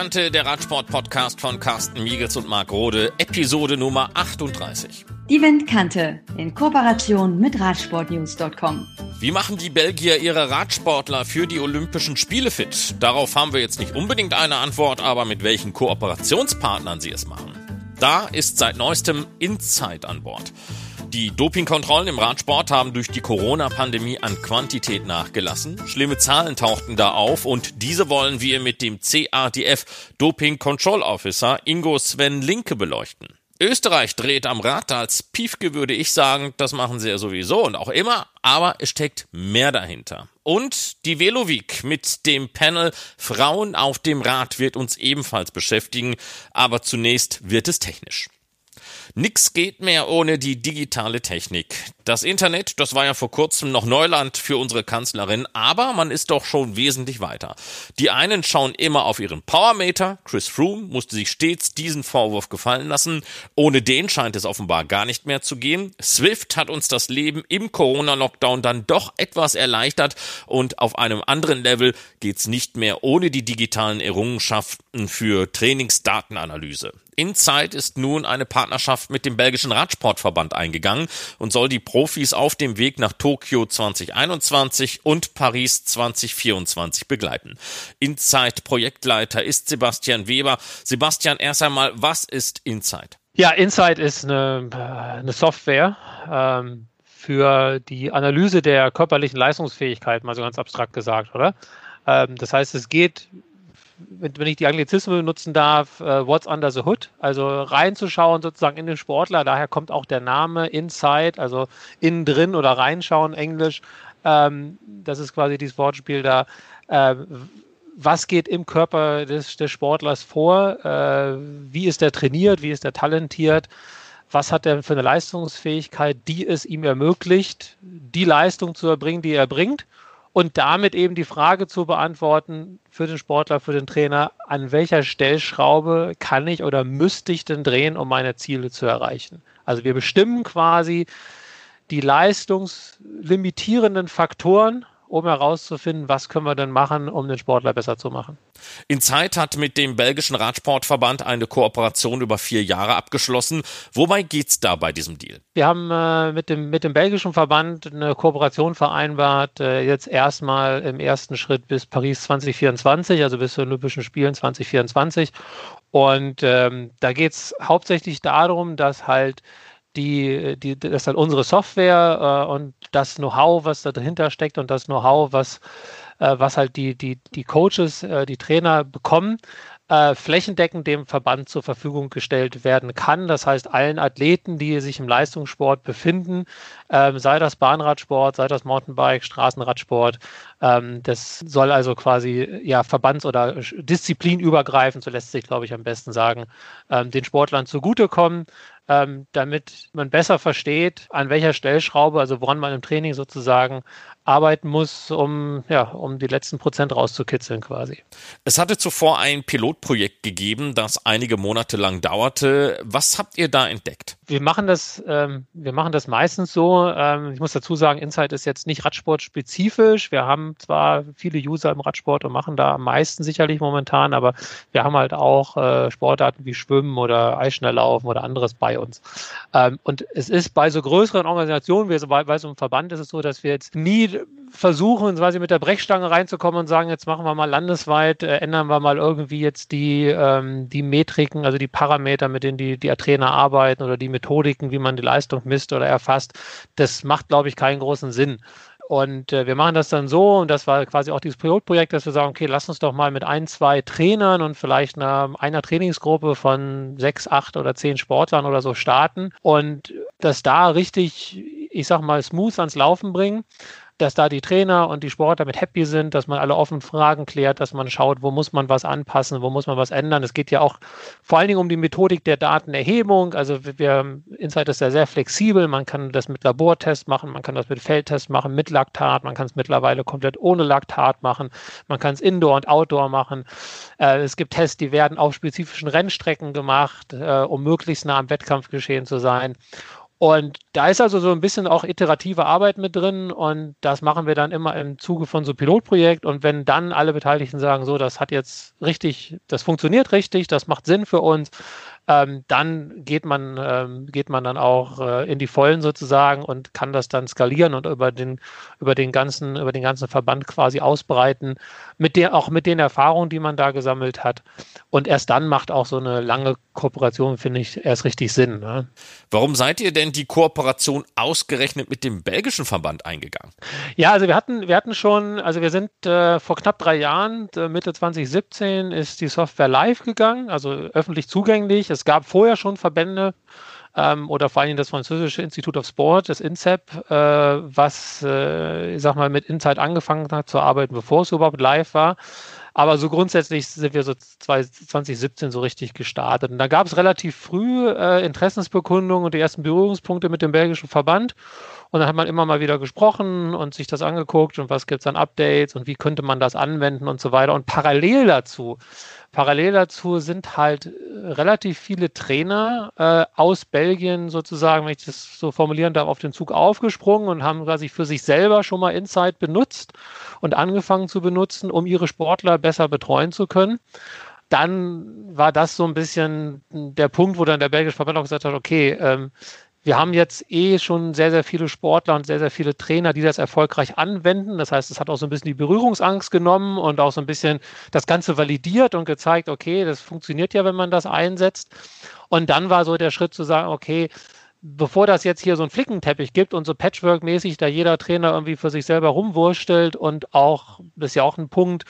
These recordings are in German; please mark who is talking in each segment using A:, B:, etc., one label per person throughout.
A: Windkante, der Radsport-Podcast von Carsten Miegels und Marc Rode, Episode Nummer 38.
B: Die Windkante in Kooperation mit Radsportnews.com.
A: Wie machen die Belgier ihre Radsportler für die Olympischen Spiele fit? Darauf haben wir jetzt nicht unbedingt eine Antwort, aber mit welchen Kooperationspartnern sie es machen. Da ist seit neuestem Insight an Bord. Die Dopingkontrollen im Radsport haben durch die Corona-Pandemie an Quantität nachgelassen. Schlimme Zahlen tauchten da auf und diese wollen wir mit dem CADF Doping Control Officer Ingo Sven Linke beleuchten. Österreich dreht am Rad, als Piefke würde ich sagen, das machen sie ja sowieso und auch immer, aber es steckt mehr dahinter. Und die Velovik mit dem Panel Frauen auf dem Rad wird uns ebenfalls beschäftigen, aber zunächst wird es technisch. Nix geht mehr ohne die digitale Technik. Das Internet, das war ja vor kurzem noch Neuland für unsere Kanzlerin, aber man ist doch schon wesentlich weiter. Die einen schauen immer auf ihren Powermeter, Chris Froome musste sich stets diesen Vorwurf gefallen lassen, ohne den scheint es offenbar gar nicht mehr zu gehen. Swift hat uns das Leben im Corona-Lockdown dann doch etwas erleichtert und auf einem anderen Level geht's nicht mehr ohne die digitalen Errungenschaften für Trainingsdatenanalyse. Insight ist nun eine Partnerschaft mit dem belgischen Radsportverband eingegangen und soll die Profis auf dem Weg nach Tokio 2021 und Paris 2024 begleiten. Insight Projektleiter ist Sebastian Weber. Sebastian, erst einmal, was ist Insight?
C: Ja, Insight ist eine, eine Software, ähm, für die Analyse der körperlichen Leistungsfähigkeit, mal so ganz abstrakt gesagt, oder? Ähm, das heißt, es geht wenn, ich die Anglizismen benutzen darf, äh, What's Under the Hood, also reinzuschauen sozusagen in den Sportler, daher kommt auch der Name Inside, also innen drin oder reinschauen, Englisch. Ähm, das ist quasi dieses Wortspiel da. Äh, was geht im Körper des, des Sportlers vor? Äh, wie ist er trainiert? Wie ist er talentiert? Was hat er für eine Leistungsfähigkeit, die es ihm ermöglicht, die Leistung zu erbringen, die er bringt? Und damit eben die Frage zu beantworten für den Sportler, für den Trainer, an welcher Stellschraube kann ich oder müsste ich denn drehen, um meine Ziele zu erreichen. Also wir bestimmen quasi die leistungslimitierenden Faktoren um herauszufinden, was können wir denn machen, um den Sportler besser zu machen.
A: In Zeit hat mit dem belgischen Radsportverband eine Kooperation über vier Jahre abgeschlossen. Wobei geht's da bei diesem Deal?
C: Wir haben äh, mit, dem, mit dem belgischen Verband eine Kooperation vereinbart, äh, jetzt erstmal im ersten Schritt bis Paris 2024, also bis zu Olympischen Spielen 2024. Und ähm, da geht's hauptsächlich darum, dass halt die, die, das ist halt unsere Software äh, und das Know-how, was da dahinter steckt und das Know-how, was, äh, was halt die, die, die Coaches, äh, die Trainer bekommen, äh, flächendeckend dem Verband zur Verfügung gestellt werden kann. Das heißt, allen Athleten, die sich im Leistungssport befinden, ähm, sei das Bahnradsport, sei das Mountainbike, Straßenradsport, ähm, das soll also quasi ja verbands- oder disziplinübergreifend, so lässt sich, glaube ich, am besten sagen, ähm, den Sportlern zugutekommen ähm, damit man besser versteht, an welcher Stellschraube, also woran man im Training sozusagen arbeiten muss, um, ja, um die letzten Prozent rauszukitzeln quasi.
A: Es hatte zuvor ein Pilotprojekt gegeben, das einige Monate lang dauerte. Was habt ihr da entdeckt?
C: Wir machen das, ähm, wir machen das meistens so. Ähm, ich muss dazu sagen, Insight ist jetzt nicht Radsport-spezifisch. Wir haben zwar viele User im Radsport und machen da am meisten sicherlich momentan, aber wir haben halt auch äh, Sportarten wie Schwimmen oder Eisschnelllaufen oder anderes bei uns. Ähm, und es ist bei so größeren Organisationen, wie bei, bei so einem Verband ist es so, dass wir jetzt nie versuchen, quasi mit der Brechstange reinzukommen und sagen, jetzt machen wir mal landesweit, äh, ändern wir mal irgendwie jetzt die, ähm, die Metriken, also die Parameter, mit denen die, die Trainer arbeiten oder die Methodiken, wie man die Leistung misst oder erfasst. Das macht, glaube ich, keinen großen Sinn. Und äh, wir machen das dann so, und das war quasi auch dieses Pilotprojekt, dass wir sagen, okay, lass uns doch mal mit ein, zwei Trainern und vielleicht einer, einer Trainingsgruppe von sechs, acht oder zehn Sportlern oder so starten und das da richtig, ich sag mal, smooth ans Laufen bringen dass da die Trainer und die Sportler mit happy sind, dass man alle offenen Fragen klärt, dass man schaut, wo muss man was anpassen, wo muss man was ändern. Es geht ja auch vor allen Dingen um die Methodik der Datenerhebung. Also wir, Insight ist ja sehr flexibel. Man kann das mit Labortest machen, man kann das mit Feldtest machen, mit Laktat, man kann es mittlerweile komplett ohne Laktat machen, man kann es Indoor und Outdoor machen. Äh, es gibt Tests, die werden auf spezifischen Rennstrecken gemacht, äh, um möglichst nah am Wettkampfgeschehen zu sein. Und da ist also so ein bisschen auch iterative Arbeit mit drin und das machen wir dann immer im Zuge von so Pilotprojekt. Und wenn dann alle Beteiligten sagen, so, das hat jetzt richtig, das funktioniert richtig, das macht Sinn für uns, ähm, dann geht man, ähm, geht man dann auch äh, in die Vollen sozusagen und kann das dann skalieren und über den, über den ganzen, über den ganzen Verband quasi ausbreiten, mit der, auch mit den Erfahrungen, die man da gesammelt hat. Und erst dann macht auch so eine lange Kooperation, finde ich, erst richtig Sinn. Ne?
A: Warum seid ihr denn die Kooperation ausgerechnet mit dem belgischen Verband eingegangen?
C: Ja, also wir hatten, wir hatten schon, also wir sind äh, vor knapp drei Jahren, äh, Mitte 2017, ist die Software live gegangen, also öffentlich zugänglich. Es gab vorher schon Verbände ähm, oder vor allem das französische Institut of Sport, das INSEP, äh, was, äh, ich sag mal, mit Insight angefangen hat zu arbeiten, bevor es überhaupt live war. Aber so grundsätzlich sind wir so 2017 so richtig gestartet. Und da gab es relativ früh äh, Interessensbekundungen und die ersten Berührungspunkte mit dem belgischen Verband. Und dann hat man immer mal wieder gesprochen und sich das angeguckt und was gibt es an Updates und wie könnte man das anwenden und so weiter. Und parallel dazu Parallel dazu sind halt äh, relativ viele Trainer äh, aus Belgien sozusagen, wenn ich das so formulieren darf, auf den Zug aufgesprungen und haben quasi für sich selber schon mal Insight benutzt und angefangen zu benutzen, um ihre Sportler besser betreuen zu können dann war das so ein bisschen der Punkt, wo dann der belgische Verband auch gesagt hat, okay, ähm, wir haben jetzt eh schon sehr, sehr viele Sportler und sehr, sehr viele Trainer, die das erfolgreich anwenden. Das heißt, es hat auch so ein bisschen die Berührungsangst genommen und auch so ein bisschen das Ganze validiert und gezeigt, okay, das funktioniert ja, wenn man das einsetzt. Und dann war so der Schritt zu sagen, okay, bevor das jetzt hier so ein Flickenteppich gibt und so Patchwork-mäßig da jeder Trainer irgendwie für sich selber rumwurstelt und auch, das ist ja auch ein Punkt,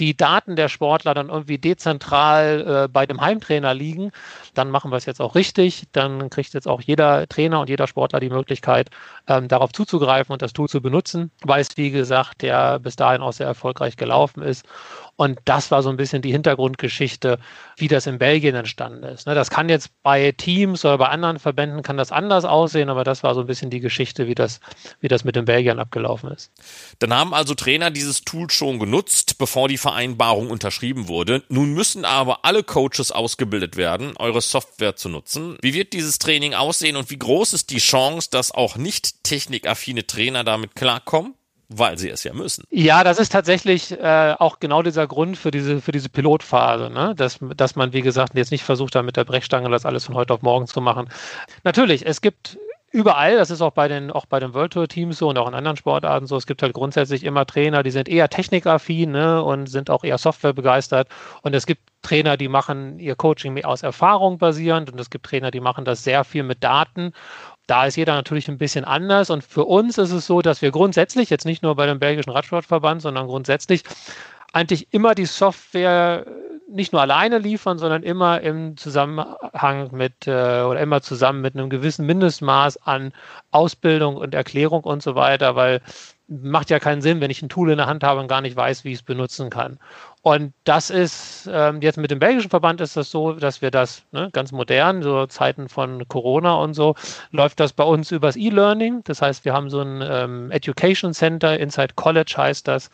C: die Daten der Sportler dann irgendwie dezentral äh, bei dem Heimtrainer liegen, dann machen wir es jetzt auch richtig. Dann kriegt jetzt auch jeder Trainer und jeder Sportler die Möglichkeit, ähm, darauf zuzugreifen und das Tool zu benutzen, weil es, wie gesagt, ja bis dahin auch sehr erfolgreich gelaufen ist. Und das war so ein bisschen die Hintergrundgeschichte, wie das in Belgien entstanden ist. Ne, das kann jetzt bei Teams oder bei anderen Verbänden kann das anders aussehen, aber das war so ein bisschen die Geschichte, wie das, wie das mit den Belgiern abgelaufen ist.
A: Dann haben also Trainer dieses Tool schon genutzt, bevor die Vereinbarung unterschrieben wurde. Nun müssen aber alle Coaches ausgebildet werden, eure Software zu nutzen. Wie wird dieses Training aussehen und wie groß ist die Chance, dass auch nicht technikaffine Trainer damit klarkommen? Weil sie es ja müssen.
C: Ja, das ist tatsächlich äh, auch genau dieser Grund für diese, für diese Pilotphase, ne? dass, dass man, wie gesagt, jetzt nicht versucht, da mit der Brechstange das alles von heute auf morgen zu machen. Natürlich, es gibt überall, das ist auch bei den, auch bei den World Tour Teams so und auch in anderen Sportarten so, es gibt halt grundsätzlich immer Trainer, die sind eher technikaffin ne, und sind auch eher Software begeistert und es gibt Trainer, die machen ihr Coaching aus Erfahrung basierend und es gibt Trainer, die machen das sehr viel mit Daten da ist jeder natürlich ein bisschen anders. Und für uns ist es so, dass wir grundsätzlich, jetzt nicht nur bei dem belgischen Radsportverband, sondern grundsätzlich eigentlich immer die Software nicht nur alleine liefern, sondern immer im Zusammenhang mit äh, oder immer zusammen mit einem gewissen Mindestmaß an Ausbildung und Erklärung und so weiter, weil macht ja keinen Sinn, wenn ich ein Tool in der Hand habe und gar nicht weiß, wie ich es benutzen kann. Und das ist ähm, jetzt mit dem belgischen Verband ist das so, dass wir das ne, ganz modern, so Zeiten von Corona und so, läuft das bei uns übers E-Learning. Das heißt, wir haben so ein ähm, Education Center, Inside College heißt das,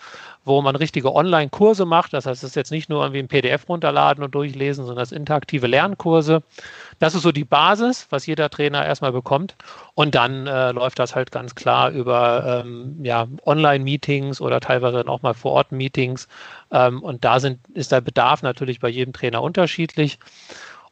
C: wo man richtige Online-Kurse macht. Das heißt, es ist jetzt nicht nur irgendwie ein PDF runterladen und durchlesen, sondern das interaktive Lernkurse. Das ist so die Basis, was jeder Trainer erstmal bekommt. Und dann äh, läuft das halt ganz klar über ähm, ja, Online-Meetings oder teilweise dann auch mal Vor-Ort-Meetings. Ähm, und da sind, ist der Bedarf natürlich bei jedem Trainer unterschiedlich.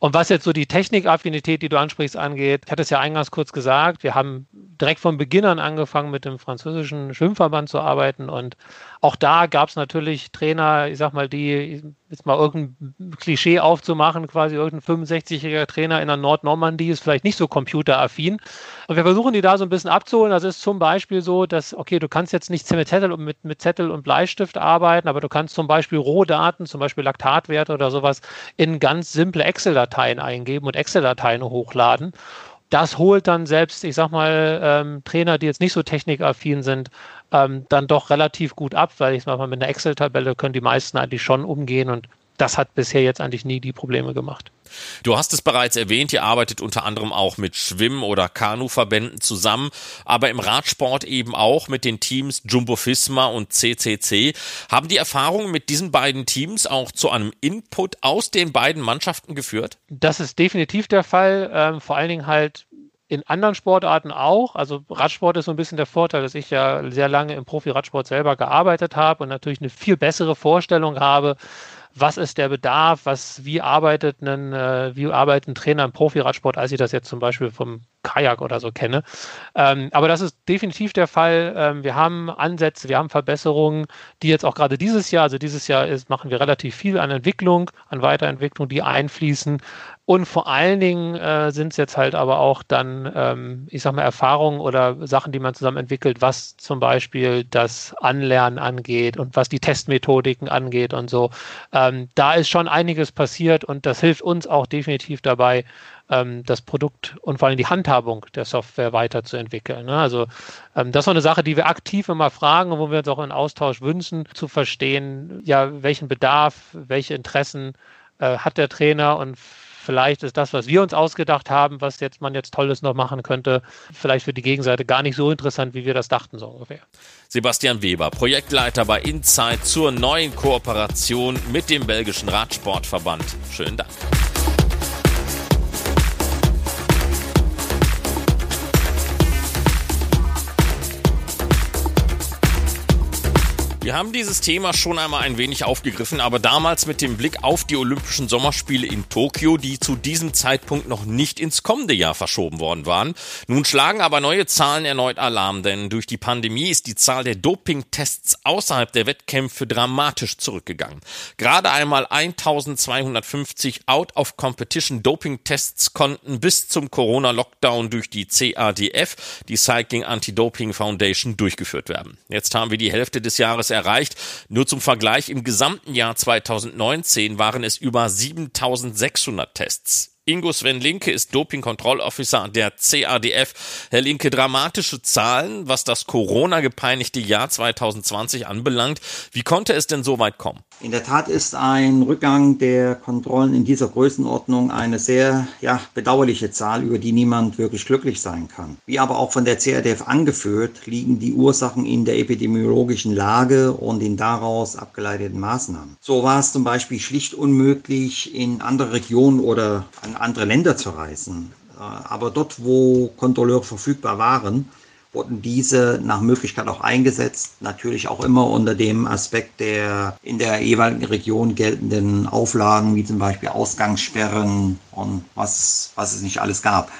C: Und was jetzt so die Technikaffinität, die du ansprichst, angeht, ich hatte es ja eingangs kurz gesagt, wir haben direkt von Beginn an angefangen, mit dem französischen Schwimmverband zu arbeiten. Und auch da gab es natürlich Trainer, ich sag mal, die jetzt mal irgendein Klischee aufzumachen, quasi irgendein 65-jähriger Trainer in der Nordnormandie ist vielleicht nicht so computeraffin. Und wir versuchen die da so ein bisschen abzuholen. Das ist zum Beispiel so, dass, okay, du kannst jetzt nicht mit Zettel, mit, mit Zettel und Bleistift arbeiten, aber du kannst zum Beispiel Rohdaten, zum Beispiel Laktatwerte oder sowas, in ganz simple Excel-Dateien eingeben und Excel-Dateien hochladen das holt dann selbst, ich sag mal, ähm, Trainer, die jetzt nicht so technikaffin sind, ähm, dann doch relativ gut ab, weil ich sag mal, mit einer Excel-Tabelle können die meisten eigentlich schon umgehen und das hat bisher jetzt eigentlich nie die Probleme gemacht.
A: Du hast es bereits erwähnt, ihr arbeitet unter anderem auch mit Schwimm- oder Kanuverbänden zusammen, aber im Radsport eben auch mit den Teams Jumbo Fisma und CCC. Haben die Erfahrungen mit diesen beiden Teams auch zu einem Input aus den beiden Mannschaften geführt?
C: Das ist definitiv der Fall. Ähm, vor allen Dingen halt in anderen Sportarten auch. Also Radsport ist so ein bisschen der Vorteil, dass ich ja sehr lange im Profi-Radsport selber gearbeitet habe und natürlich eine viel bessere Vorstellung habe, was ist der Bedarf, was, wie arbeitet ein, äh, wie arbeitet ein Trainer im Profi-Radsport, als ich das jetzt zum Beispiel vom Kajak oder so kenne. Ähm, aber das ist definitiv der Fall. Ähm, wir haben Ansätze, wir haben Verbesserungen, die jetzt auch gerade dieses Jahr, also dieses Jahr ist, machen wir relativ viel an Entwicklung, an Weiterentwicklung, die einfließen. Und vor allen Dingen äh, sind es jetzt halt aber auch dann, ähm, ich sag mal, Erfahrungen oder Sachen, die man zusammen entwickelt, was zum Beispiel das Anlernen angeht und was die Testmethodiken angeht und so. Ähm, da ist schon einiges passiert und das hilft uns auch definitiv dabei, ähm, das Produkt und vor allem die Handhabung der Software weiterzuentwickeln. Ne? Also ähm, das ist eine Sache, die wir aktiv immer fragen und wo wir uns auch einen Austausch wünschen, zu verstehen, ja, welchen Bedarf, welche Interessen äh, hat der Trainer und vielleicht ist das, was wir uns ausgedacht haben, was jetzt man jetzt Tolles noch machen könnte, vielleicht für die Gegenseite gar nicht so interessant, wie wir das dachten, so ungefähr.
A: Sebastian Weber, Projektleiter bei Insight zur neuen Kooperation mit dem belgischen Radsportverband. Schönen Dank. Wir haben dieses Thema schon einmal ein wenig aufgegriffen, aber damals mit dem Blick auf die Olympischen Sommerspiele in Tokio, die zu diesem Zeitpunkt noch nicht ins kommende Jahr verschoben worden waren. Nun schlagen aber neue Zahlen erneut Alarm, denn durch die Pandemie ist die Zahl der Dopingtests außerhalb der Wettkämpfe dramatisch zurückgegangen. Gerade einmal 1250 Out-of-Competition Dopingtests konnten bis zum Corona-Lockdown durch die CADF, die Cycling Anti-Doping Foundation, durchgeführt werden. Jetzt haben wir die Hälfte des Jahres erreicht. Nur zum Vergleich, im gesamten Jahr 2019 waren es über 7600 Tests. Ingo Sven Linke ist Doping-Kontrollofficer der CADF. Herr Linke, dramatische Zahlen, was das Corona-gepeinigte Jahr 2020 anbelangt. Wie konnte es denn so weit kommen?
D: In der Tat ist ein Rückgang der Kontrollen in dieser Größenordnung eine sehr ja, bedauerliche Zahl, über die niemand wirklich glücklich sein kann. Wie aber auch von der CADF angeführt, liegen die Ursachen in der epidemiologischen Lage und in daraus abgeleiteten Maßnahmen. So war es zum Beispiel schlicht unmöglich, in andere Regionen oder an andere Länder zu reisen. Äh, aber dort, wo Kontrolleure verfügbar waren, wurden diese nach Möglichkeit auch eingesetzt. Natürlich auch immer unter dem Aspekt der in der jeweiligen Region geltenden Auflagen, wie zum Beispiel Ausgangssperren und was, was es nicht alles gab.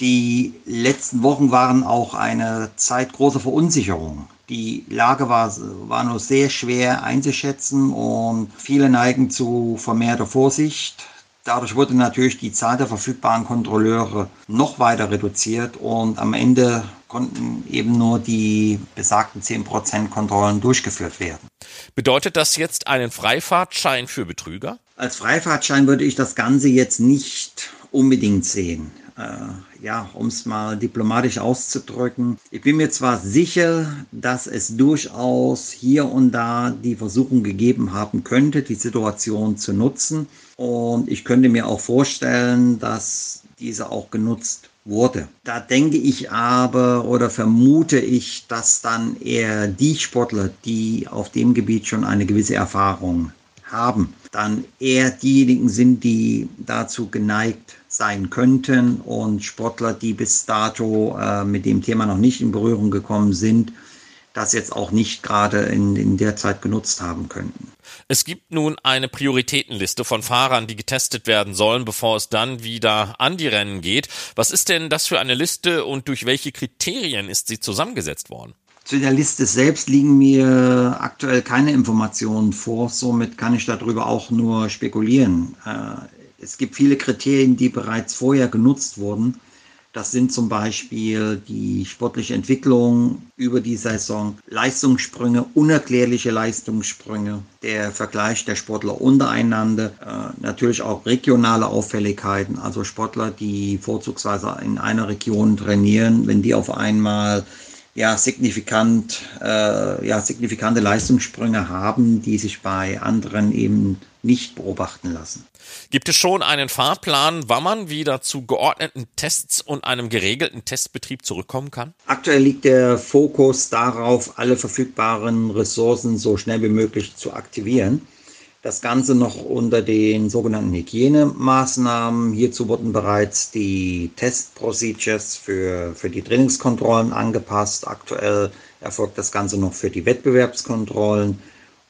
D: Die letzten Wochen waren auch eine Zeit großer Verunsicherung. Die Lage war, war nur sehr schwer einzuschätzen und viele neigen zu vermehrter Vorsicht. Dadurch wurde natürlich die Zahl der verfügbaren Kontrolleure noch weiter reduziert und am Ende konnten eben nur die besagten 10% Kontrollen durchgeführt werden.
A: Bedeutet das jetzt einen Freifahrtschein für Betrüger?
D: Als Freifahrtschein würde ich das Ganze jetzt nicht unbedingt sehen. Äh, ja, um es mal diplomatisch auszudrücken. Ich bin mir zwar sicher, dass es durchaus hier und da die Versuchung gegeben haben könnte, die Situation zu nutzen. Und ich könnte mir auch vorstellen, dass diese auch genutzt wurde. Da denke ich aber oder vermute ich, dass dann eher die Sportler, die auf dem Gebiet schon eine gewisse Erfahrung haben, dann eher diejenigen sind, die dazu geneigt sein könnten und Sportler, die bis dato äh, mit dem Thema noch nicht in Berührung gekommen sind, das jetzt auch nicht gerade in, in der Zeit genutzt haben könnten.
A: Es gibt nun eine Prioritätenliste von Fahrern, die getestet werden sollen, bevor es dann wieder an die Rennen geht. Was ist denn das für eine Liste und durch welche Kriterien ist sie zusammengesetzt worden?
D: Zu der Liste selbst liegen mir aktuell keine Informationen vor, somit kann ich darüber auch nur spekulieren. Äh, es gibt viele Kriterien, die bereits vorher genutzt wurden. Das sind zum Beispiel die sportliche Entwicklung über die Saison, Leistungssprünge, unerklärliche Leistungssprünge, der Vergleich der Sportler untereinander, äh, natürlich auch regionale Auffälligkeiten, also Sportler, die vorzugsweise in einer Region trainieren, wenn die auf einmal ja, signifikant, äh, ja, signifikante Leistungssprünge haben, die sich bei anderen eben nicht beobachten lassen.
A: Gibt es schon einen Fahrplan, wann man wieder zu geordneten Tests und einem geregelten Testbetrieb zurückkommen kann?
D: Aktuell liegt der Fokus darauf, alle verfügbaren Ressourcen so schnell wie möglich zu aktivieren. Das Ganze noch unter den sogenannten Hygienemaßnahmen. Hierzu wurden bereits die Testprocedures für, für die Trainingskontrollen angepasst. Aktuell erfolgt das Ganze noch für die Wettbewerbskontrollen.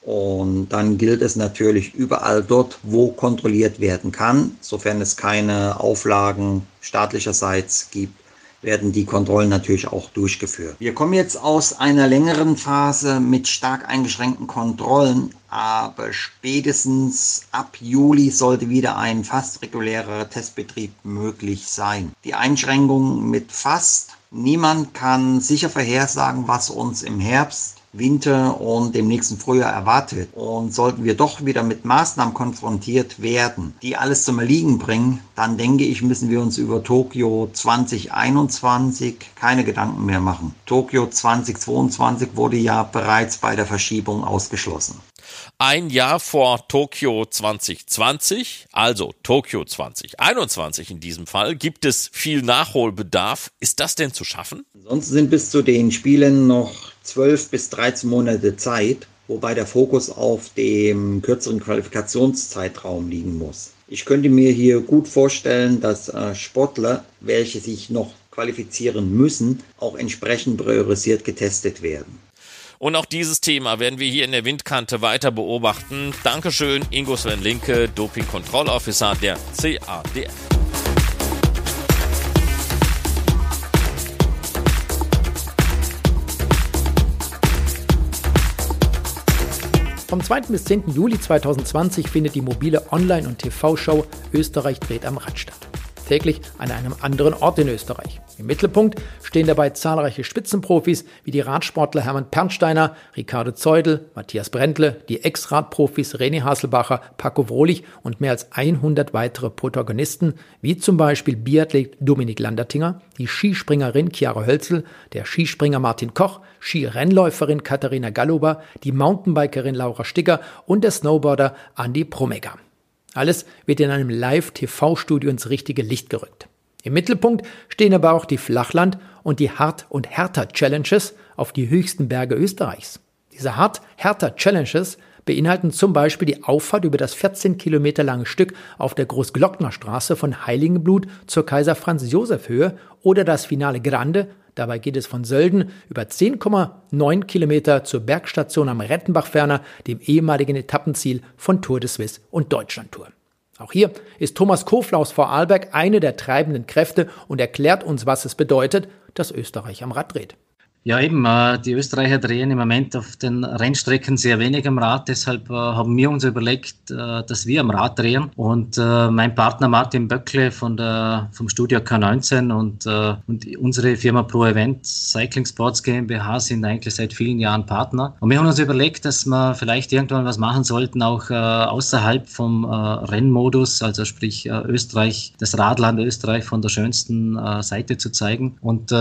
D: Und dann gilt es natürlich überall dort, wo kontrolliert werden kann, sofern es keine Auflagen staatlicherseits gibt, werden die Kontrollen natürlich auch durchgeführt. Wir kommen jetzt aus einer längeren Phase mit stark eingeschränkten Kontrollen, aber spätestens ab Juli sollte wieder ein fast regulärer Testbetrieb möglich sein. Die Einschränkungen mit fast niemand kann sicher vorhersagen, was uns im Herbst Winter und dem nächsten Frühjahr erwartet. Und sollten wir doch wieder mit Maßnahmen konfrontiert werden, die alles zum Erliegen bringen, dann denke ich, müssen wir uns über Tokio 2021 keine Gedanken mehr machen. Tokio 2022 wurde ja bereits bei der Verschiebung ausgeschlossen.
A: Ein Jahr vor Tokio 2020, also Tokio 2021 in diesem Fall, gibt es viel Nachholbedarf. Ist das denn zu schaffen?
D: Ansonsten sind bis zu den Spielen noch 12 bis 13 Monate Zeit, wobei der Fokus auf dem kürzeren Qualifikationszeitraum liegen muss. Ich könnte mir hier gut vorstellen, dass äh, Sportler, welche sich noch qualifizieren müssen, auch entsprechend priorisiert getestet werden.
A: Und auch dieses Thema werden wir hier in der Windkante weiter beobachten. Dankeschön, Ingo Sven Linke, Doping-Kontrollofficer der CADF.
E: Vom 2. bis 10. Juli 2020 findet die mobile Online- und TV-Show Österreich dreht am Rad statt täglich an einem anderen Ort in Österreich. Im Mittelpunkt stehen dabei zahlreiche Spitzenprofis wie die Radsportler Hermann Pernsteiner, Ricardo Zeudel, Matthias Brentle, die Ex-Radprofis René Hasselbacher, Paco Wrohlich und mehr als 100 weitere Protagonisten, wie zum Beispiel Biathlet Dominik Landertinger, die Skispringerin Chiara Hölzel, der Skispringer Martin Koch, Skirennläuferin Katharina Galluber, die Mountainbikerin Laura Stigger und der Snowboarder Andy Promega. Alles wird in einem Live-TV-Studio ins richtige Licht gerückt. Im Mittelpunkt stehen aber auch die Flachland- und die Hart- und Härter-Challenges auf die höchsten Berge Österreichs. Diese Hart-Härter-Challenges beinhalten zum Beispiel die Auffahrt über das 14 Kilometer lange Stück auf der Großglocknerstraße von Heiligenblut zur Kaiser Franz Josef Höhe oder das Finale Grande. Dabei geht es von Sölden über 10,9 Kilometer zur Bergstation am Rettenbach-Ferner, dem ehemaligen Etappenziel von Tour de Suisse und Deutschlandtour. Auch hier ist Thomas Koflaus vor Arlberg eine der treibenden Kräfte und erklärt uns, was es bedeutet, dass Österreich am Rad dreht.
F: Ja, eben. Äh, die Österreicher drehen im Moment auf den Rennstrecken sehr wenig am Rad. Deshalb äh, haben wir uns überlegt, äh, dass wir am Rad drehen. Und mein Partner Martin Böckle von der, vom Studio K19 und, und unsere Firma Pro Event Cycling Sports GmbH sind eigentlich seit vielen Jahren Partner. Und wir haben uns überlegt, dass wir vielleicht irgendwann was machen sollten, auch außerhalb vom Rennmodus, also sprich Österreich, das Radland Österreich von der schönsten Seite zu zeigen. Und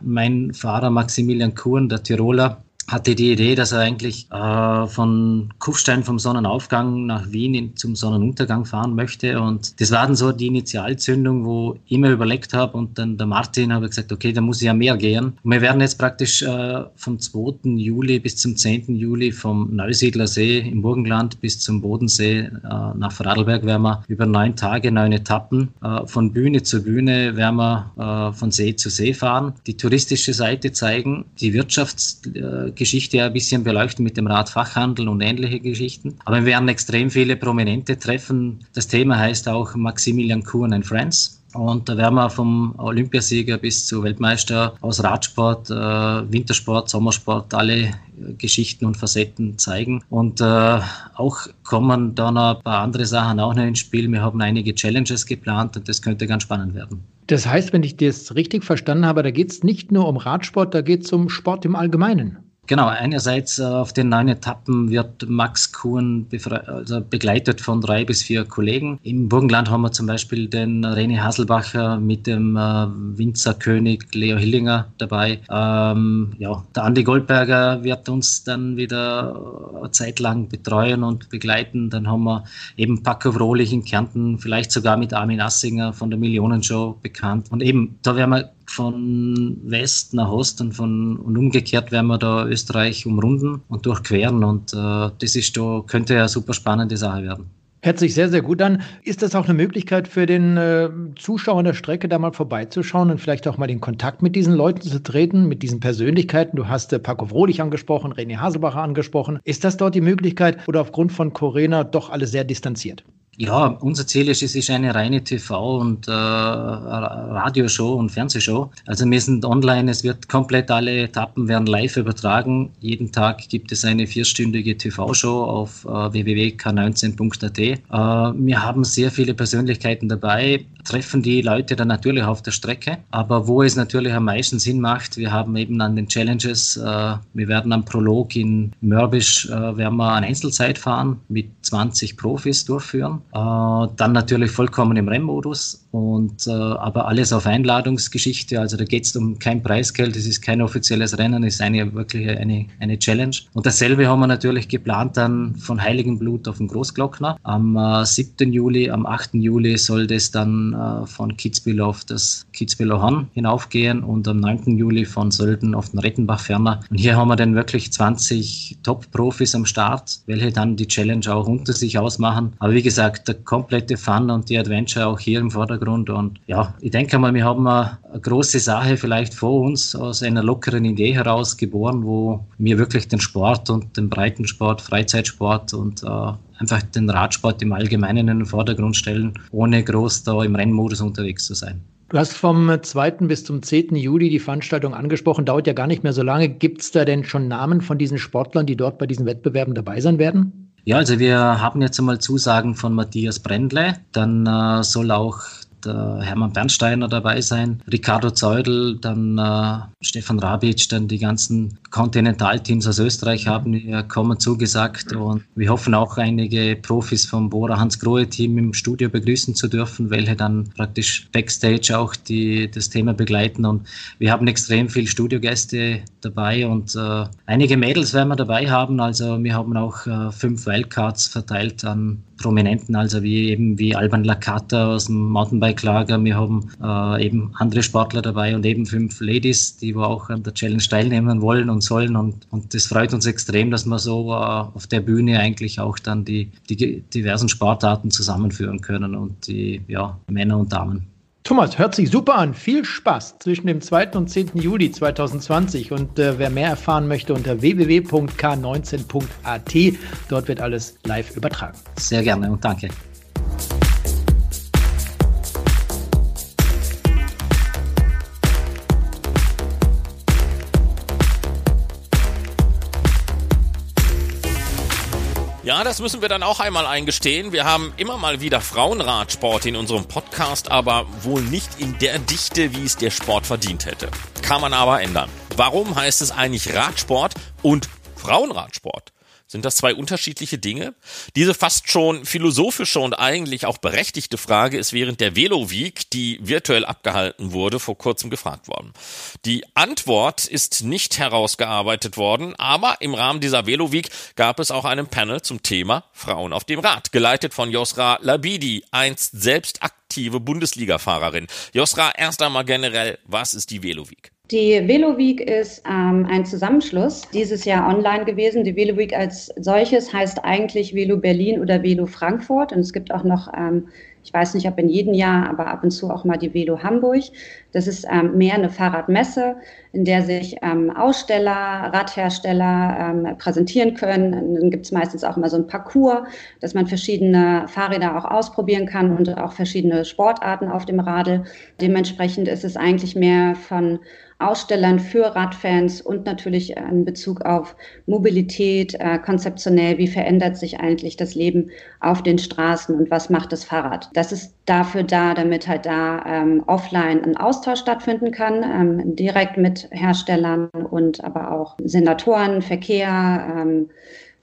F: mein Fahrer Maxim Maximilian Kuhn, der Tiroler, hatte die Idee, dass er eigentlich äh, von Kufstein vom Sonnenaufgang nach Wien in, zum Sonnenuntergang fahren möchte. Und das war dann so die Initialzündung, wo ich mir überlegt habe und dann der Martin habe gesagt, okay, da muss ja mehr gehen. Und wir werden jetzt praktisch äh, vom 2. Juli bis zum 10. Juli vom Neusiedler See im Burgenland bis zum Bodensee äh, nach Vorarlberg werden wir über neun Tage, neun Etappen äh, von Bühne zu Bühne werden wir äh, von See zu See fahren, die touristische Seite zeigen, die Wirtschafts äh, Geschichte ein bisschen beleuchten mit dem Radfachhandel und ähnliche Geschichten. Aber wir werden extrem viele Prominente treffen. Das Thema heißt auch Maximilian Kuhn and Friends. Und da werden wir vom Olympiasieger bis zu Weltmeister aus Radsport, äh, Wintersport, Sommersport alle äh, Geschichten und Facetten zeigen. Und äh, auch kommen da noch ein paar andere Sachen auch noch ins Spiel. Wir haben einige Challenges geplant und das könnte ganz spannend werden.
E: Das heißt, wenn ich das richtig verstanden habe, da geht es nicht nur um Radsport, da geht es um Sport im Allgemeinen.
F: Genau, einerseits äh, auf den neun Etappen wird Max Kuhn also begleitet von drei bis vier Kollegen. Im Burgenland haben wir zum Beispiel den René Hasselbacher mit dem äh, Winzerkönig Leo Hillinger dabei. Ähm, ja, der Andi Goldberger wird uns dann wieder eine Zeit lang betreuen und begleiten. Dann haben wir eben Paco Wrohlich in Kärnten, vielleicht sogar mit Armin Assinger von der Millionenshow bekannt. Und eben, da werden wir von West nach Ost und, von, und umgekehrt werden wir da Österreich umrunden und durchqueren. Und äh, das ist da, könnte ja eine super spannende Sache werden.
E: Hört sich sehr, sehr gut an. Ist das auch eine Möglichkeit für den äh, Zuschauer der Strecke, da mal vorbeizuschauen und vielleicht auch mal in Kontakt mit diesen Leuten zu treten, mit diesen Persönlichkeiten? Du hast äh, Paco Frohlich angesprochen, René Haselbacher angesprochen. Ist das dort die Möglichkeit oder aufgrund von Corona doch alle sehr distanziert?
F: Ja, unser Ziel ist, es ist eine reine TV- und äh, Radioshow und Fernsehshow. Also wir sind online, es wird komplett alle Etappen werden live übertragen. Jeden Tag gibt es eine vierstündige TV-Show auf äh, www.k19.at. Äh, wir haben sehr viele Persönlichkeiten dabei, treffen die Leute dann natürlich auf der Strecke. Aber wo es natürlich am meisten Sinn macht, wir haben eben an den Challenges, äh, wir werden am Prolog in Mörbisch, äh, werden wir eine Einzelzeit fahren mit 20 Profis durchführen. Äh, dann natürlich vollkommen im Rennmodus und äh, aber alles auf Einladungsgeschichte. Also da geht es um kein Preisgeld, es ist kein offizielles Rennen, es ist eine wirklich eine, eine Challenge. Und dasselbe haben wir natürlich geplant dann von Heiligenblut auf den Großglockner. Am äh, 7. Juli, am 8. Juli soll das dann äh, von Kitzbühel auf das Kitzbüheler Horn hinaufgehen und am 9. Juli von Sölden auf den Rettenbach ferner. Und hier haben wir dann wirklich 20 Top-Profis am Start, welche dann die Challenge auch unter sich ausmachen. Aber wie gesagt, der komplette Fun und die Adventure auch hier im Vordergrund. Und ja, ich denke mal, wir haben eine, eine große Sache vielleicht vor uns aus einer lockeren Idee heraus geboren, wo wir wirklich den Sport und den Breitensport, Freizeitsport und äh, einfach den Radsport im Allgemeinen in den Vordergrund stellen, ohne groß da im Rennmodus unterwegs zu sein.
E: Du hast vom 2. bis zum 10. Juli die Veranstaltung angesprochen, dauert ja gar nicht mehr so lange. Gibt es da denn schon Namen von diesen Sportlern, die dort bei diesen Wettbewerben dabei sein werden?
F: Ja, also wir haben jetzt einmal Zusagen von Matthias Brendle. Dann äh, soll auch der Hermann Bernsteiner dabei sein, Ricardo Zeudel, dann äh, Stefan Rabic, dann die ganzen Kontinentalteams aus Österreich haben wir kommen zugesagt. Und wir hoffen auch einige Profis vom Bora Hans Grohe Team im Studio begrüßen zu dürfen, welche dann praktisch Backstage auch die, das Thema begleiten. Und wir haben extrem viele Studiogäste dabei und äh, einige Mädels werden wir dabei haben, also wir haben auch äh, fünf Wildcards verteilt an Prominenten, also wie eben wie Alban Lakata aus dem Mountainbike-Lager. Wir haben äh, eben andere Sportler dabei und eben fünf Ladies, die wo auch an der Challenge teilnehmen wollen und sollen. Und, und das freut uns extrem, dass wir so äh, auf der Bühne eigentlich auch dann die, die diversen Sportarten zusammenführen können und die ja, Männer und Damen.
E: Thomas, hört sich super an. Viel Spaß zwischen dem 2. und 10. Juli 2020. Und äh, wer mehr erfahren möchte, unter www.k19.at. Dort wird alles live übertragen.
F: Sehr gerne und danke.
A: Ja, das müssen wir dann auch einmal eingestehen. Wir haben immer mal wieder Frauenradsport in unserem Podcast, aber wohl nicht in der Dichte, wie es der Sport verdient hätte. Kann man aber ändern. Warum heißt es eigentlich Radsport und Frauenradsport? Sind das zwei unterschiedliche Dinge? Diese fast schon philosophische und eigentlich auch berechtigte Frage ist während der Velo Week, die virtuell abgehalten wurde, vor kurzem gefragt worden. Die Antwort ist nicht herausgearbeitet worden, aber im Rahmen dieser Velo Week gab es auch einen Panel zum Thema Frauen auf dem Rad, geleitet von Josra Labidi, einst selbst aktive Bundesliga-Fahrerin. Josra, erst einmal generell, was ist die Velo Week?
G: Die Velo Week ist ähm, ein Zusammenschluss dieses Jahr online gewesen. Die Velo Week als solches heißt eigentlich Velo Berlin oder Velo Frankfurt. Und es gibt auch noch, ähm, ich weiß nicht, ob in jedem Jahr, aber ab und zu auch mal die Velo Hamburg. Das ist ähm, mehr eine Fahrradmesse, in der sich ähm, Aussteller, Radhersteller ähm, präsentieren können. Dann gibt es meistens auch immer so ein Parcours, dass man verschiedene Fahrräder auch ausprobieren kann und auch verschiedene Sportarten auf dem Radl. Dementsprechend ist es eigentlich mehr von Ausstellern für Radfans und natürlich in Bezug auf Mobilität, äh, konzeptionell, wie verändert sich eigentlich das Leben auf den Straßen und was macht das Fahrrad. Das ist dafür da, damit halt da ähm, offline ein Austausch stattfinden kann, ähm, direkt mit Herstellern und aber auch Senatoren, Verkehr, ähm,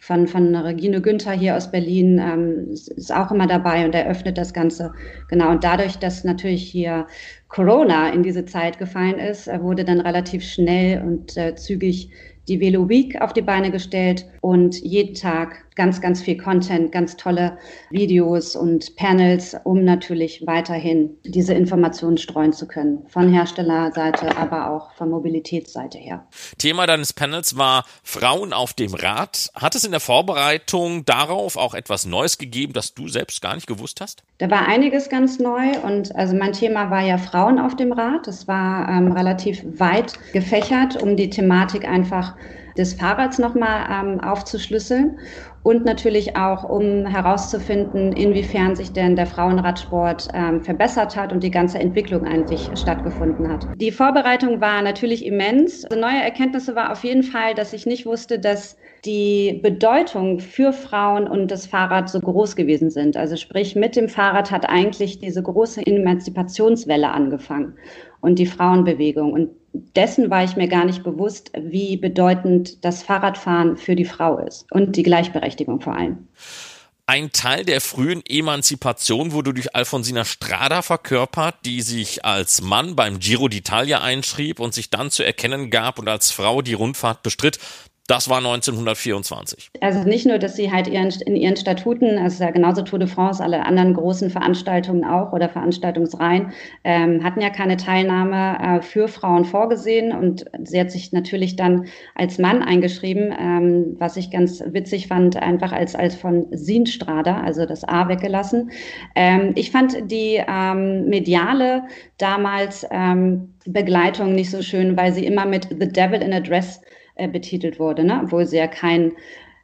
G: von, von Regine Günther hier aus Berlin ähm, ist auch immer dabei und eröffnet das Ganze. Genau, und dadurch, dass natürlich hier Corona in diese Zeit gefallen ist, äh, wurde dann relativ schnell und äh, zügig die Velo Week auf die Beine gestellt und jeden Tag ganz, ganz viel Content, ganz tolle Videos und Panels, um natürlich weiterhin diese Informationen streuen zu können. Von Herstellerseite, aber auch von Mobilitätsseite her.
A: Thema deines Panels war Frauen auf dem Rad. Hat es in der Vorbereitung darauf auch etwas Neues gegeben, das du selbst gar nicht gewusst hast?
G: Da war einiges ganz neu und also mein Thema war ja Frauen auf dem Rad. Das war ähm, relativ weit gefächert, um die Thematik einfach des Fahrrads nochmal ähm, aufzuschlüsseln und natürlich auch, um herauszufinden, inwiefern sich denn der Frauenradsport ähm, verbessert hat und die ganze Entwicklung eigentlich stattgefunden hat. Die Vorbereitung war natürlich immens. Also neue Erkenntnisse war auf jeden Fall, dass ich nicht wusste, dass die Bedeutung für Frauen und das Fahrrad so groß gewesen sind. Also sprich, mit dem Fahrrad hat eigentlich diese große Emanzipationswelle angefangen und die Frauenbewegung. Und dessen war ich mir gar nicht bewusst, wie bedeutend das Fahrradfahren für die Frau ist und die Gleichberechtigung vor allem.
A: Ein Teil der frühen Emanzipation wurde durch Alfonsina Strada verkörpert, die sich als Mann beim Giro d'Italia einschrieb und sich dann zu erkennen gab und als Frau die Rundfahrt bestritt. Das war 1924.
G: Also nicht nur, dass sie halt ihren, in ihren Statuten, also ja genauso Tour de France, alle anderen großen Veranstaltungen auch oder Veranstaltungsreihen, ähm, hatten ja keine Teilnahme äh, für Frauen vorgesehen und sie hat sich natürlich dann als Mann eingeschrieben, ähm, was ich ganz witzig fand, einfach als, als von Sinstrada, also das A weggelassen. Ähm, ich fand die ähm, mediale damals ähm, Begleitung nicht so schön, weil sie immer mit The Devil in a Dress äh, betitelt wurde, ne? obwohl sie ja kein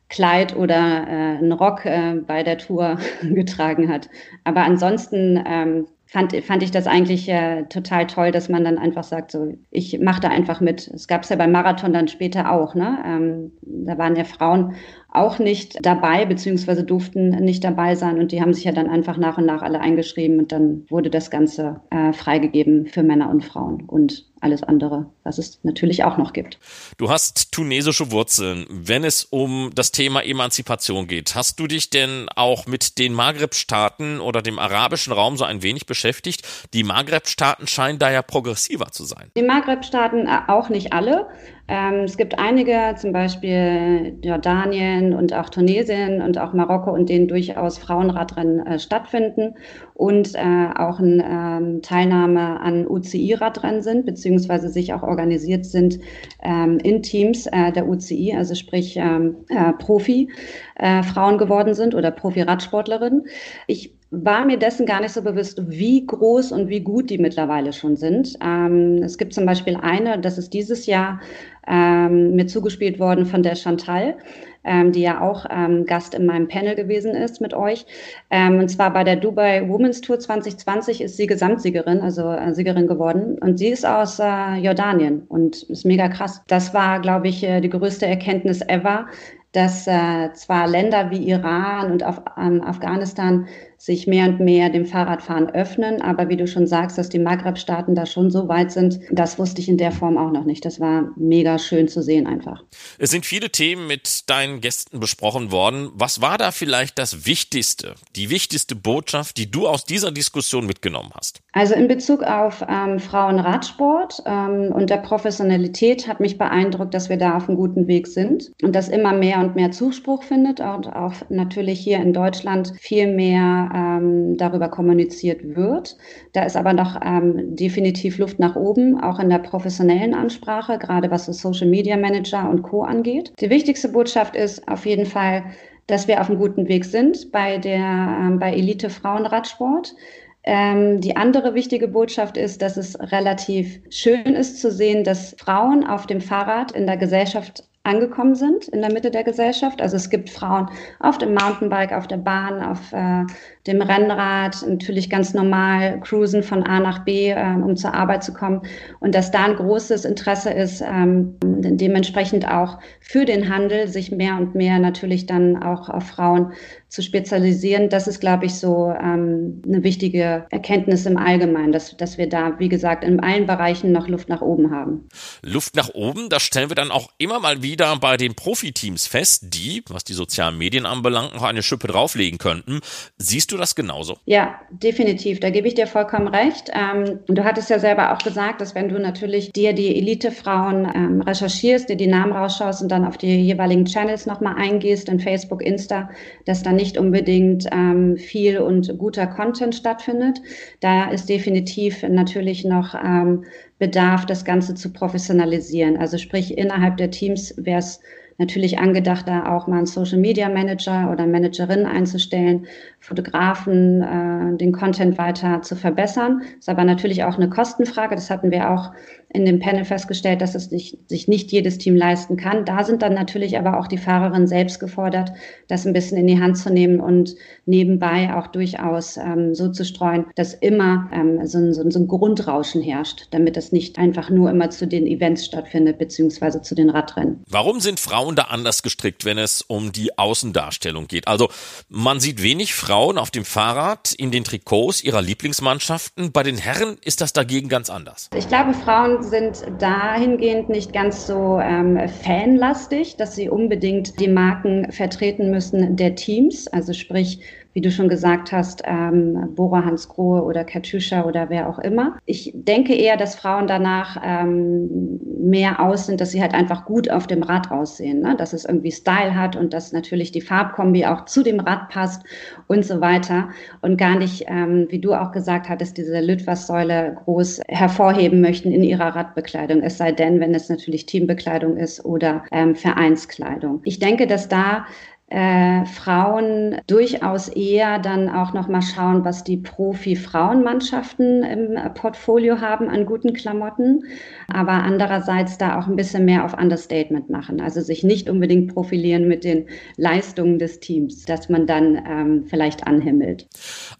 G: Kleid oder äh, einen Rock äh, bei der Tour getragen hat. Aber ansonsten ähm, fand, fand ich das eigentlich äh, total toll, dass man dann einfach sagt, so ich mache da einfach mit. Es gab es ja beim Marathon dann später auch, ne? Ähm, da waren ja Frauen auch nicht dabei, beziehungsweise durften nicht dabei sein und die haben sich ja dann einfach nach und nach alle eingeschrieben und dann wurde das Ganze äh, freigegeben für Männer und Frauen und alles andere, was es natürlich auch noch gibt.
A: Du hast tunesische Wurzeln. Wenn es um das Thema Emanzipation geht, hast du dich denn auch mit den Maghreb-Staaten oder dem arabischen Raum so ein wenig beschäftigt? Die Maghreb-Staaten scheinen da ja progressiver zu sein.
G: Die Maghreb-Staaten äh, auch nicht alle. Ähm, es gibt einige, zum Beispiel Jordanien und auch Tunesien und auch Marokko, in denen durchaus Frauenradrennen äh, stattfinden und äh, auch eine ähm, Teilnahme an UCI-Radrennen sind, beziehungsweise sich auch organisiert sind ähm, in Teams äh, der UCI, also sprich ähm, äh, Profi-Frauen äh, geworden sind oder Profi-Radsportlerinnen. Ich war mir dessen gar nicht so bewusst, wie groß und wie gut die mittlerweile schon sind. Ähm, es gibt zum Beispiel eine, das ist dieses Jahr ähm, mir zugespielt worden von der Chantal, ähm, die ja auch ähm, Gast in meinem Panel gewesen ist mit euch. Ähm, und zwar bei der Dubai Women's Tour 2020 ist sie Gesamtsiegerin, also äh, Siegerin geworden. Und sie ist aus äh, Jordanien und ist mega krass. Das war, glaube ich, äh, die größte Erkenntnis ever, dass äh, zwar Länder wie Iran und auf, ähm, Afghanistan sich mehr und mehr dem Fahrradfahren öffnen. Aber wie du schon sagst, dass die Maghreb-Staaten da schon so weit sind, das wusste ich in der Form auch noch nicht. Das war mega schön zu sehen einfach.
A: Es sind viele Themen mit deinen Gästen besprochen worden. Was war da vielleicht das Wichtigste, die wichtigste Botschaft, die du aus dieser Diskussion mitgenommen hast?
G: Also in Bezug auf ähm, Frauenradsport ähm, und der Professionalität hat mich beeindruckt, dass wir da auf einem guten Weg sind und dass immer mehr und mehr Zuspruch findet und auch natürlich hier in Deutschland viel mehr ähm, darüber kommuniziert wird. Da ist aber noch ähm, definitiv Luft nach oben, auch in der professionellen Ansprache, gerade was so Social Media Manager und Co. angeht. Die wichtigste Botschaft ist auf jeden Fall, dass wir auf einem guten Weg sind bei der ähm, bei Elite Frauenradsport. Ähm, die andere wichtige Botschaft ist, dass es relativ schön ist zu sehen, dass Frauen auf dem Fahrrad in der Gesellschaft angekommen sind in der Mitte der Gesellschaft. Also es gibt Frauen auf dem Mountainbike, auf der Bahn, auf äh, dem Rennrad, natürlich ganz normal cruisen von A nach B, äh, um zur Arbeit zu kommen. Und dass da ein großes Interesse ist, ähm, dementsprechend auch für den Handel, sich mehr und mehr natürlich dann auch auf Frauen zu spezialisieren, das ist, glaube ich, so ähm, eine wichtige Erkenntnis im Allgemeinen, dass, dass wir da, wie gesagt, in allen Bereichen noch Luft nach oben haben.
A: Luft nach oben, das stellen wir dann auch immer mal wieder bei den Profiteams fest, die, was die sozialen Medien anbelangt, noch eine Schippe drauflegen könnten. Siehst du das genauso?
G: Ja, definitiv. Da gebe ich dir vollkommen recht. Ähm, du hattest ja selber auch gesagt, dass wenn du natürlich dir die Elitefrauen ähm, recherchierst, dir die Namen rausschaust und dann auf die jeweiligen Channels nochmal eingehst, in Facebook, Insta, dass dann nicht unbedingt ähm, viel und guter Content stattfindet. Da ist definitiv natürlich noch ähm, Bedarf, das Ganze zu professionalisieren. Also sprich, innerhalb der Teams wäre es natürlich angedacht, da auch mal einen Social Media Manager oder Managerin einzustellen, Fotografen, äh, den Content weiter zu verbessern. Das ist aber natürlich auch eine Kostenfrage. Das hatten wir auch in dem Panel festgestellt, dass es nicht, sich nicht jedes Team leisten kann. Da sind dann natürlich aber auch die Fahrerinnen selbst gefordert, das ein bisschen in die Hand zu nehmen und nebenbei auch durchaus ähm, so zu streuen, dass immer ähm, so, ein, so, ein, Grundrauschen herrscht, damit es nicht einfach nur immer zu den Events stattfindet, beziehungsweise zu den Radrennen.
A: Warum sind Frauen da anders gestrickt, wenn es um die Außendarstellung geht? Also man sieht wenig Frauen auf dem Fahrrad in den Trikots ihrer Lieblingsmannschaften. Bei den Herren ist das dagegen ganz anders.
G: Ich glaube, Frauen sind dahingehend nicht ganz so ähm, fanlastig, dass sie unbedingt die Marken vertreten müssen der Teams. Also sprich, wie du schon gesagt hast, ähm, Bora Hansgrohe oder Katjuscha oder wer auch immer. Ich denke eher, dass Frauen danach ähm, mehr aus sind, dass sie halt einfach gut auf dem Rad aussehen, ne? dass es irgendwie Style hat und dass natürlich die Farbkombi auch zu dem Rad passt und so weiter und gar nicht, ähm, wie du auch gesagt hattest, diese Litwas-Säule groß hervorheben möchten in ihrer Radbekleidung, es sei denn, wenn es natürlich Teambekleidung ist oder ähm, Vereinskleidung. Ich denke, dass da äh, Frauen durchaus eher dann auch noch mal schauen, was die Profi-Frauenmannschaften im Portfolio haben an guten Klamotten, aber andererseits da auch ein bisschen mehr auf Understatement machen, also sich nicht unbedingt profilieren mit den Leistungen des Teams, dass man dann ähm, vielleicht anhimmelt.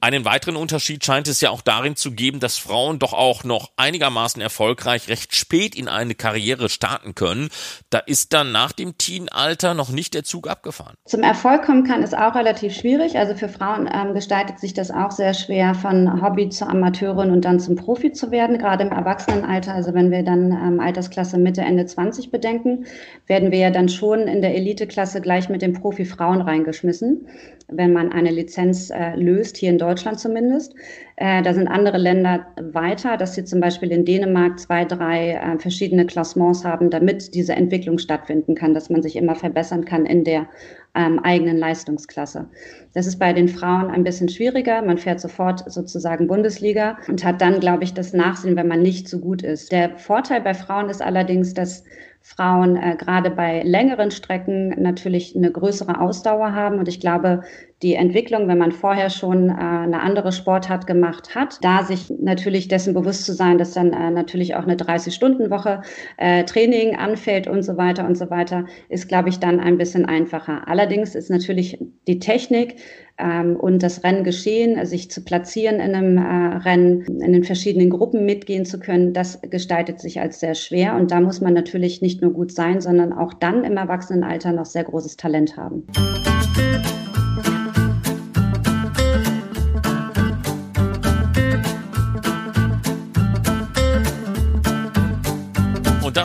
A: Einen weiteren Unterschied scheint es ja auch darin zu geben, dass Frauen doch auch noch einigermaßen erfolgreich recht spät in eine Karriere starten können. Da ist dann nach dem Teenalter noch nicht der Zug abgefahren.
G: Zum zum Erfolg kommen kann, ist auch relativ schwierig. Also für Frauen ähm, gestaltet sich das auch sehr schwer, von Hobby zur Amateurin und dann zum Profi zu werden, gerade im Erwachsenenalter. Also wenn wir dann ähm, Altersklasse Mitte, Ende 20 bedenken, werden wir ja dann schon in der Eliteklasse gleich mit den Profi-Frauen reingeschmissen, wenn man eine Lizenz äh, löst, hier in Deutschland zumindest. Äh, da sind andere Länder weiter, dass sie zum Beispiel in Dänemark zwei, drei äh, verschiedene Klassements haben, damit diese Entwicklung stattfinden kann, dass man sich immer verbessern kann in der ähm, eigenen Leistungsklasse. Das ist bei den Frauen ein bisschen schwieriger. Man fährt sofort sozusagen Bundesliga und hat dann, glaube ich, das Nachsehen, wenn man nicht so gut ist. Der Vorteil bei Frauen ist allerdings, dass Frauen äh, gerade bei längeren Strecken natürlich eine größere Ausdauer haben. Und ich glaube, die Entwicklung, wenn man vorher schon äh, eine andere Sportart gemacht hat, da sich natürlich dessen bewusst zu sein, dass dann äh, natürlich auch eine 30-Stunden-Woche äh, Training anfällt und so weiter und so weiter, ist, glaube ich, dann ein bisschen einfacher. Allerdings ist natürlich die Technik ähm, und das Renngeschehen, sich zu platzieren in einem äh, Rennen, in den verschiedenen Gruppen mitgehen zu können, das gestaltet sich als sehr schwer. Und da muss man natürlich nicht nur gut sein, sondern auch dann im Erwachsenenalter noch sehr großes Talent haben.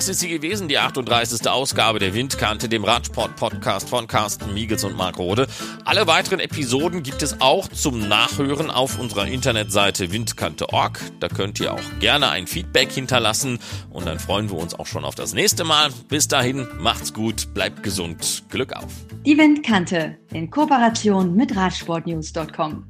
A: Das ist sie gewesen, die 38. Ausgabe der Windkante, dem Radsport-Podcast von Carsten Miegels und Marc Rode. Alle weiteren Episoden gibt es auch zum Nachhören auf unserer Internetseite windkante.org. Da könnt ihr auch gerne ein Feedback hinterlassen und dann freuen wir uns auch schon auf das nächste Mal. Bis dahin, macht's gut, bleibt gesund, Glück auf.
B: Die Windkante in Kooperation mit Radsportnews.com.